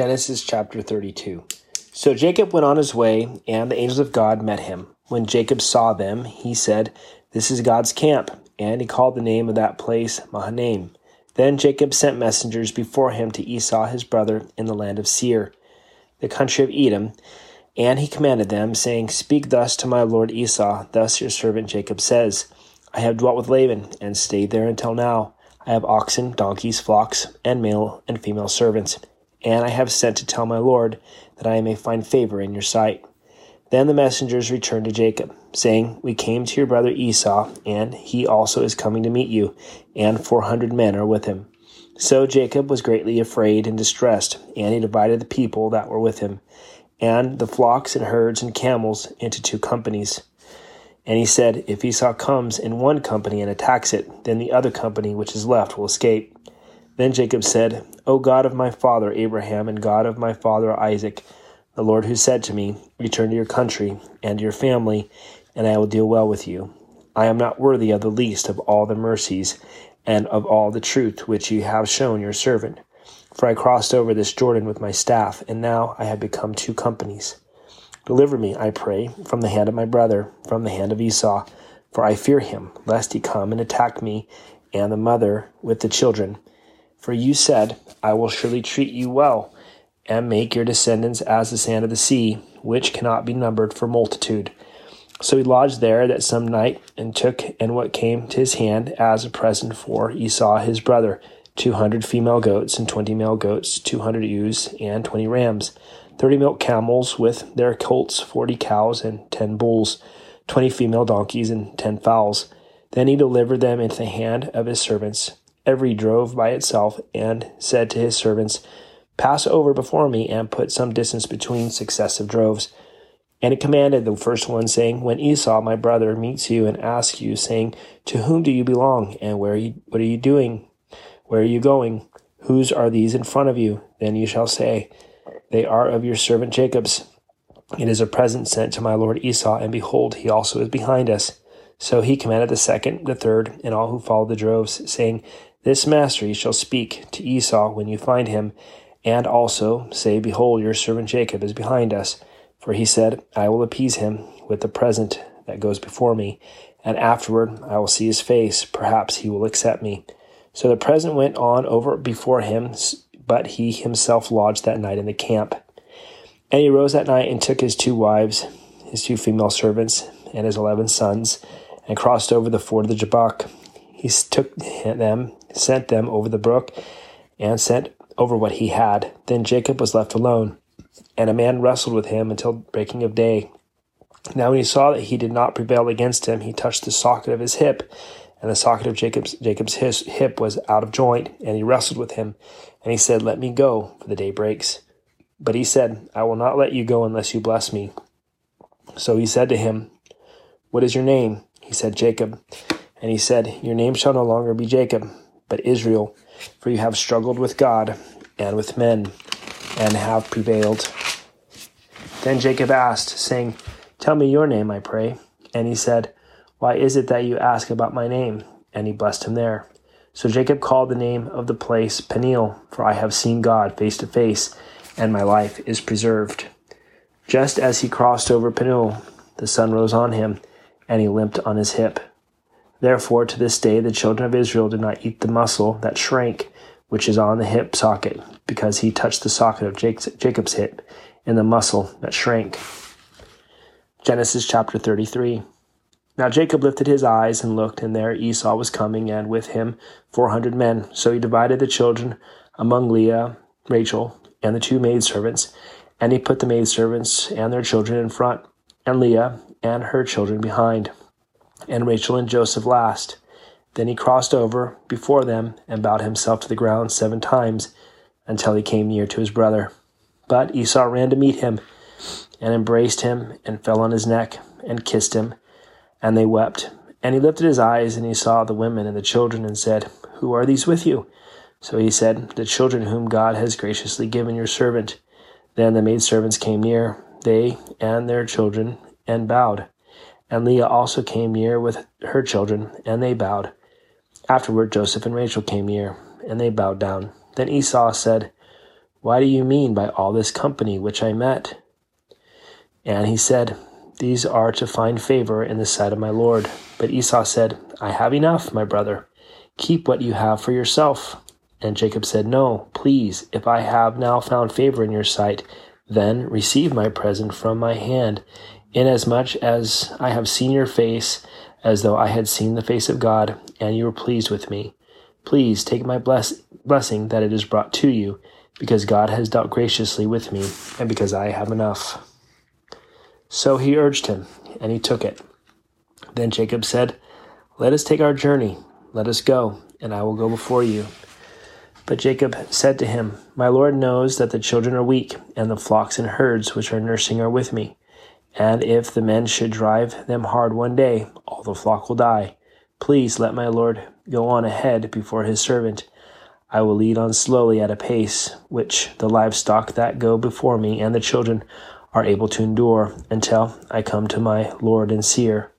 Genesis chapter 32. So Jacob went on his way, and the angels of God met him. When Jacob saw them, he said, This is God's camp. And he called the name of that place Mahanaim. Then Jacob sent messengers before him to Esau his brother in the land of Seir, the country of Edom. And he commanded them, saying, Speak thus to my lord Esau, thus your servant Jacob says, I have dwelt with Laban, and stayed there until now. I have oxen, donkeys, flocks, and male and female servants. And I have sent to tell my lord that I may find favor in your sight. Then the messengers returned to Jacob, saying, We came to your brother Esau, and he also is coming to meet you, and four hundred men are with him. So Jacob was greatly afraid and distressed, and he divided the people that were with him, and the flocks and herds and camels into two companies. And he said, If Esau comes in one company and attacks it, then the other company which is left will escape. Then Jacob said, O God of my father Abraham and God of my father Isaac, the Lord who said to me, Return to your country and to your family, and I will deal well with you. I am not worthy of the least of all the mercies and of all the truth which you have shown your servant. For I crossed over this Jordan with my staff, and now I have become two companies. Deliver me, I pray, from the hand of my brother, from the hand of Esau, for I fear him, lest he come and attack me and the mother with the children. For you said, I will surely treat you well, and make your descendants as the sand of the sea, which cannot be numbered for multitude. So he lodged there that some night, and took and what came to his hand as a present for Esau his brother, two hundred female goats, and twenty male goats, two hundred ewes, and twenty rams thirty milk camels with their colts, forty cows, and ten bulls, twenty female donkeys, and ten fowls. Then he delivered them into the hand of his servants. Every drove by itself, and said to his servants, Pass over before me, and put some distance between successive droves. And he commanded the first one, saying, When Esau, my brother, meets you and asks you, saying, To whom do you belong, and where are you, what are you doing? Where are you going? Whose are these in front of you? Then you shall say, they are of your servant Jacob's. It is a present sent to my lord Esau, and behold, he also is behind us. So he commanded the second, the third, and all who followed the droves, saying, This master ye shall speak to Esau when you find him, and also say, Behold, your servant Jacob is behind us. For he said, I will appease him with the present that goes before me, and afterward I will see his face. Perhaps he will accept me. So the present went on over before him, but he himself lodged that night in the camp. And he rose that night and took his two wives, his two female servants, and his eleven sons, and crossed over the ford of the Jabbok. He took them, sent them over the brook, and sent over what he had. Then Jacob was left alone, and a man wrestled with him until breaking of day. Now when he saw that he did not prevail against him, he touched the socket of his hip, and the socket of Jacob's Jacob's hip was out of joint, and he wrestled with him. And he said, Let me go, for the day breaks. But he said, I will not let you go unless you bless me. So he said to him, What is your name? He said, Jacob. And he said, Your name shall no longer be Jacob, but Israel, for you have struggled with God and with men, and have prevailed. Then Jacob asked, saying, Tell me your name, I pray. And he said, Why is it that you ask about my name? And he blessed him there. So Jacob called the name of the place Peniel, for I have seen God face to face, and my life is preserved. Just as he crossed over Peniel, the sun rose on him, and he limped on his hip. Therefore, to this day, the children of Israel do not eat the muscle that shrank, which is on the hip socket, because he touched the socket of Jacob's hip and the muscle that shrank. Genesis chapter 33. Now Jacob lifted his eyes and looked, and there Esau was coming, and with him four hundred men. So he divided the children among Leah, Rachel, and the two maidservants, and he put the maidservants and their children in front, and Leah and her children behind, and Rachel and Joseph last. Then he crossed over before them and bowed himself to the ground seven times until he came near to his brother. But Esau ran to meet him and embraced him and fell on his neck and kissed him. And they wept. And he lifted his eyes, and he saw the women and the children, and said, Who are these with you? So he said, The children whom God has graciously given your servant. Then the maidservants came near, they and their children, and bowed. And Leah also came near with her children, and they bowed. Afterward Joseph and Rachel came near, and they bowed down. Then Esau said, Why do you mean by all this company which I met? And he said, These are to find favor in the sight of my Lord. But Esau said, I have enough, my brother. Keep what you have for yourself. And Jacob said, No, please, if I have now found favor in your sight, then receive my present from my hand, inasmuch as I have seen your face as though I had seen the face of God, and you were pleased with me. Please take my bless- blessing that it is brought to you, because God has dealt graciously with me, and because I have enough. So he urged him, and he took it. Then Jacob said, Let us take our journey. Let us go, and I will go before you. But Jacob said to him, My Lord knows that the children are weak, and the flocks and herds which are nursing are with me. And if the men should drive them hard one day, all the flock will die. Please let my Lord go on ahead before his servant. I will lead on slowly at a pace which the livestock that go before me and the children are able to endure until I come to my Lord and Seir.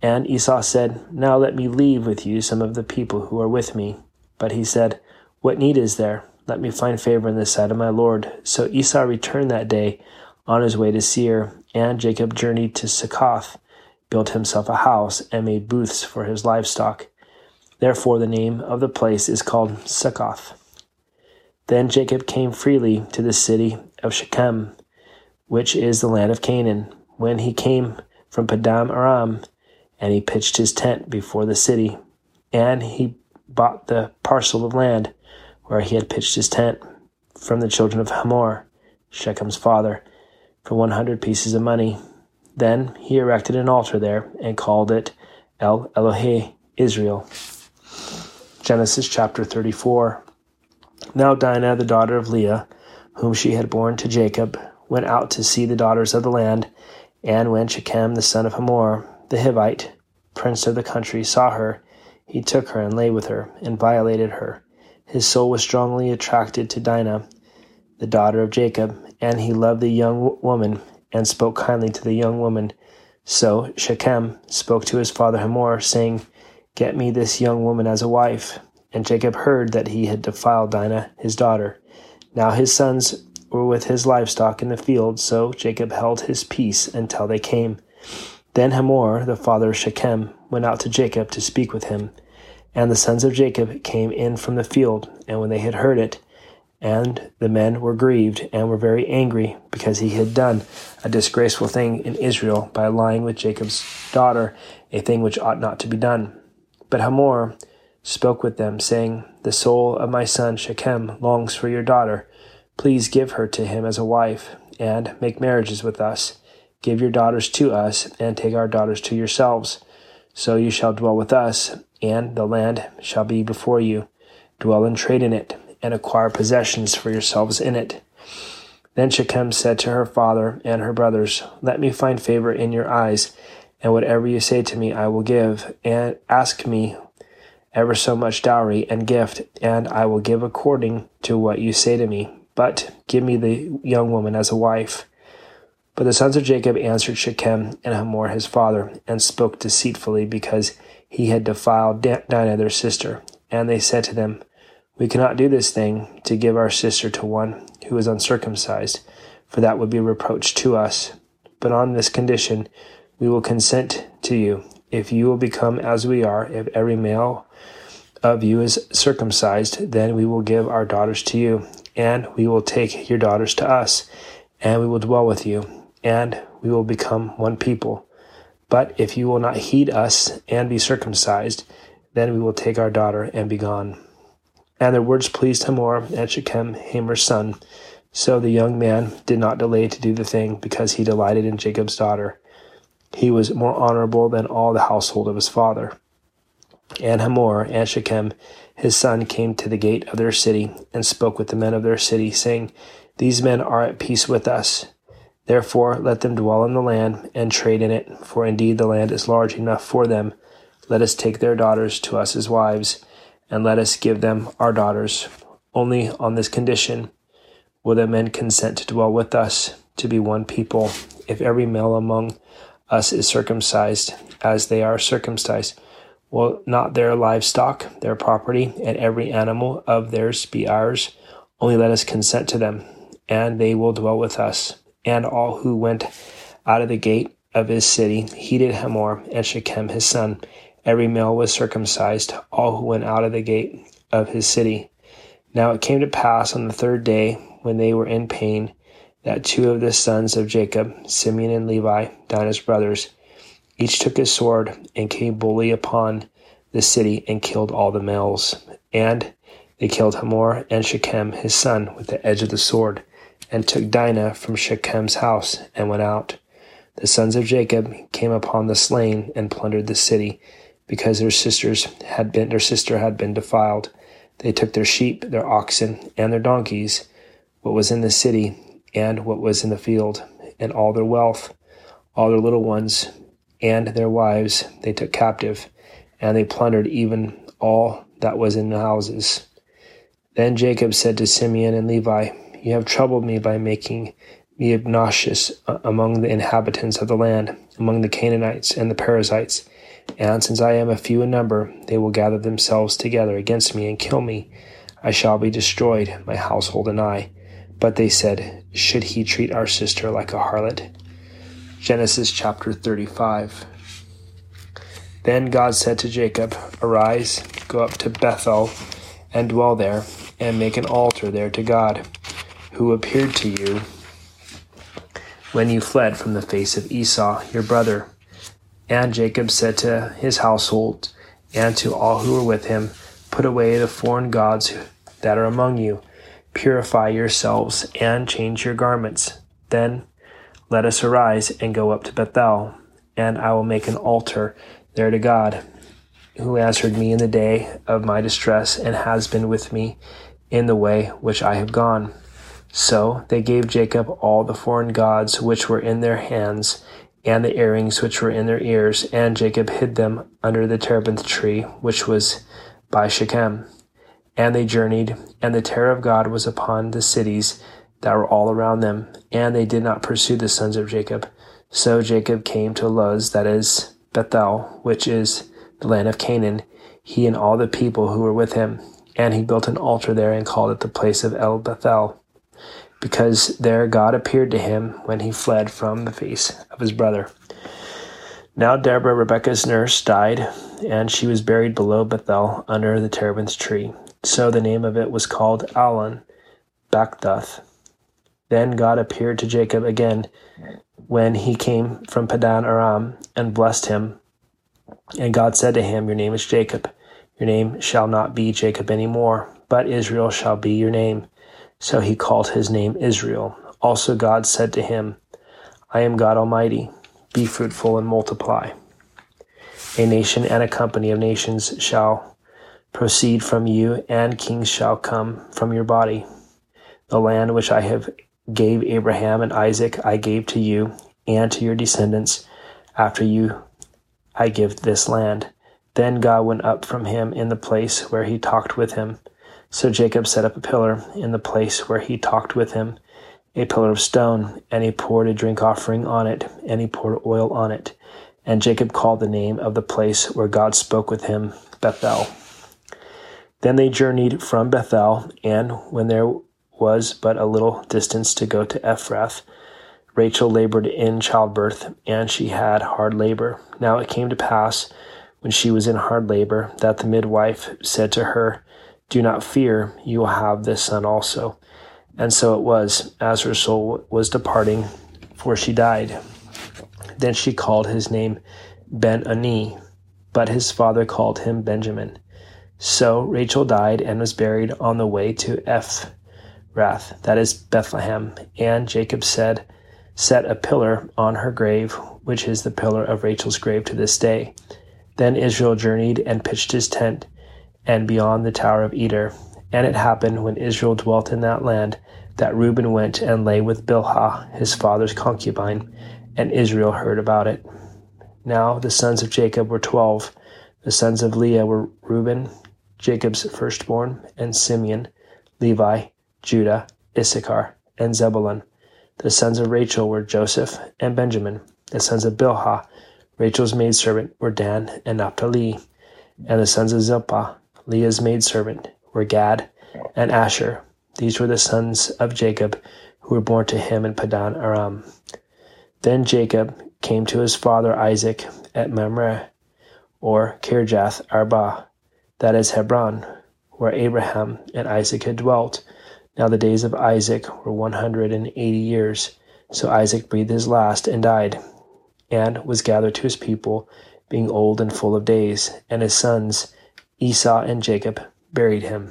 And Esau said, Now let me leave with you some of the people who are with me. But he said, What need is there? Let me find favor in the sight of my Lord. So Esau returned that day on his way to Seir, and Jacob journeyed to Succoth, built himself a house, and made booths for his livestock. Therefore, the name of the place is called Succoth. Then Jacob came freely to the city of Shechem, which is the land of Canaan, when he came from Padan Aram, and he pitched his tent before the city, and he bought the parcel of land where he had pitched his tent from the children of Hamor, Shechem's father, for 100 pieces of money. Then he erected an altar there and called it El Elohe Israel. Genesis chapter 34. Now Dinah, the daughter of Leah, whom she had borne to Jacob, went out to see the daughters of the land. And when Shechem, the son of Hamor, the Hivite, prince of the country, saw her, he took her and lay with her, and violated her. His soul was strongly attracted to Dinah, the daughter of Jacob, and he loved the young woman, and spoke kindly to the young woman. So Shechem spoke to his father Hamor, saying, Get me this young woman as a wife. And Jacob heard that he had defiled Dinah, his daughter. Now his sons were with his livestock in the field, so Jacob held his peace until they came. Then Hamor, the father of Shechem, went out to Jacob to speak with him. And the sons of Jacob came in from the field, and when they had heard it, and the men were grieved and were very angry because he had done a disgraceful thing in Israel by lying with Jacob's daughter, a thing which ought not to be done. But Hamor spoke with them, saying, The soul of my son Shechem longs for your daughter. Please give her to him as a wife, and make marriages with us. Give your daughters to us, and take our daughters to yourselves. So you shall dwell with us, and the land shall be before you. Dwell and trade in it and acquire possessions for yourselves in it. Then Shechem said to her father and her brothers, Let me find favor in your eyes, and whatever you say to me I will give, and ask me ever so much dowry and gift, and I will give according to what you say to me. But give me the young woman as a wife. But the sons of Jacob answered Shechem and Hamor his father, and spoke deceitfully, because he had defiled Dinah their sister. And they said to them, we cannot do this thing to give our sister to one who is uncircumcised, for that would be a reproach to us. But on this condition, we will consent to you. If you will become as we are, if every male of you is circumcised, then we will give our daughters to you, and we will take your daughters to us, and we will dwell with you, and we will become one people. But if you will not heed us and be circumcised, then we will take our daughter and be gone. And their words pleased Hamor and Shechem, Hamor's son. So the young man did not delay to do the thing, because he delighted in Jacob's daughter. He was more honorable than all the household of his father. And Hamor and Shechem, his son, came to the gate of their city, and spoke with the men of their city, saying, These men are at peace with us. Therefore let them dwell in the land, and trade in it, for indeed the land is large enough for them. Let us take their daughters to us as wives and let us give them our daughters. Only on this condition will the men consent to dwell with us, to be one people, if every male among us is circumcised, as they are circumcised. Will not their livestock, their property, and every animal of theirs be ours? Only let us consent to them, and they will dwell with us. And all who went out of the gate of his city heeded Hamor and Shechem his son. Every male was circumcised, all who went out of the gate of his city. Now it came to pass on the third day, when they were in pain, that two of the sons of Jacob, Simeon and Levi, Dinah's brothers, each took his sword and came boldly upon the city and killed all the males. And they killed Hamor and Shechem his son with the edge of the sword, and took Dinah from Shechem's house and went out. The sons of Jacob came upon the slain and plundered the city, because their sisters had been their sister had been defiled. They took their sheep, their oxen, and their donkeys, what was in the city, and what was in the field, and all their wealth, all their little ones, and their wives they took captive, and they plundered even all that was in the houses. Then Jacob said to Simeon and Levi, You have troubled me by making me obnoxious uh, among the inhabitants of the land, among the Canaanites and the Perizzites. And since I am a few in number, they will gather themselves together against me and kill me. I shall be destroyed, my household and I. But they said, Should he treat our sister like a harlot? Genesis chapter 35. Then God said to Jacob, Arise, go up to Bethel, and dwell there, and make an altar there to God, who appeared to you when you fled from the face of Esau, your brother. And Jacob said to his household and to all who were with him, Put away the foreign gods that are among you Purify yourselves and change your garments. Then let us arise and go up to Bethel, and I will make an altar there to God, who answered me in the day of my distress and has been with me in the way which I have gone. So they gave Jacob all the foreign gods which were in their hands, and the earrings which were in their ears, and Jacob hid them under the terebinth tree which was by Shechem. And they journeyed, and the terror of God was upon the cities that were all around them, and they did not pursue the sons of Jacob. So Jacob came to Luz, that is Bethel, which is the land of Canaan, he and all the people who were with him. And he built an altar there and called it the place of El Bethel, because there God appeared to him when he fled from the face of his brother. Now Deborah, Rebekah's nurse, died, and she was buried below Bethel under the terebinth tree. So the name of it was called Allon Bachuth. Then God appeared to Jacob again when he came from Padan Aram and blessed him. And God said to him, Your name is Jacob. Your name shall not be Jacob any more, but Israel shall be your name. So he called his name Israel. Also God said to him, I am God Almighty. Be fruitful and multiply. A nation and a company of nations shall proceed from you, and kings shall come from your body. The land which I have gave Abraham and Isaac I gave to you and to your descendants after you I give this land. Then God went up from him in the place where he talked with him. So Jacob set up a pillar in the place where he talked with him, a pillar of stone, and he poured a drink offering on it, and he poured oil on it. And Jacob called the name of the place where God spoke with him Bethel. Then they journeyed from Bethel, and when there was but a little distance to go to Ephrath, Rachel labored in childbirth, and she had hard labor. Now it came to pass, when she was in hard labor, that the midwife said to her, Do not fear, you will have this son also. And so it was, as her soul was departing, for she died. Then she called his name Ben Ani, but his father called him Benjamin. So Rachel died and was buried on the way to Ephrath, that is Bethlehem. And Jacob said, Set a pillar on her grave, which is the pillar of Rachel's grave to this day. Then Israel journeyed and pitched his tent, and beyond the tower of Eder. And it happened when Israel dwelt in that land that Reuben went and lay with Bilhah, his father's concubine, and Israel heard about it. Now the sons of Jacob were twelve. The sons of Leah were Reuben, Jacob's firstborn, and Simeon, Levi, Judah, Issachar, and Zebulun. The sons of Rachel were Joseph and Benjamin. The sons of Bilhah, Rachel's maidservant, were Dan and Naphtali. And the sons of Zilpah, Leah's maidservant, were Gad and Asher. These were the sons of Jacob who were born to him in Padan Aram. Then Jacob came to his father Isaac at Mamre, or Kirjath Arba, that is Hebron, where Abraham and Isaac had dwelt. Now the days of Isaac were one hundred and eighty years. So Isaac breathed his last and died, and was gathered to his people, being old and full of days. And his sons, Esau and Jacob, buried him.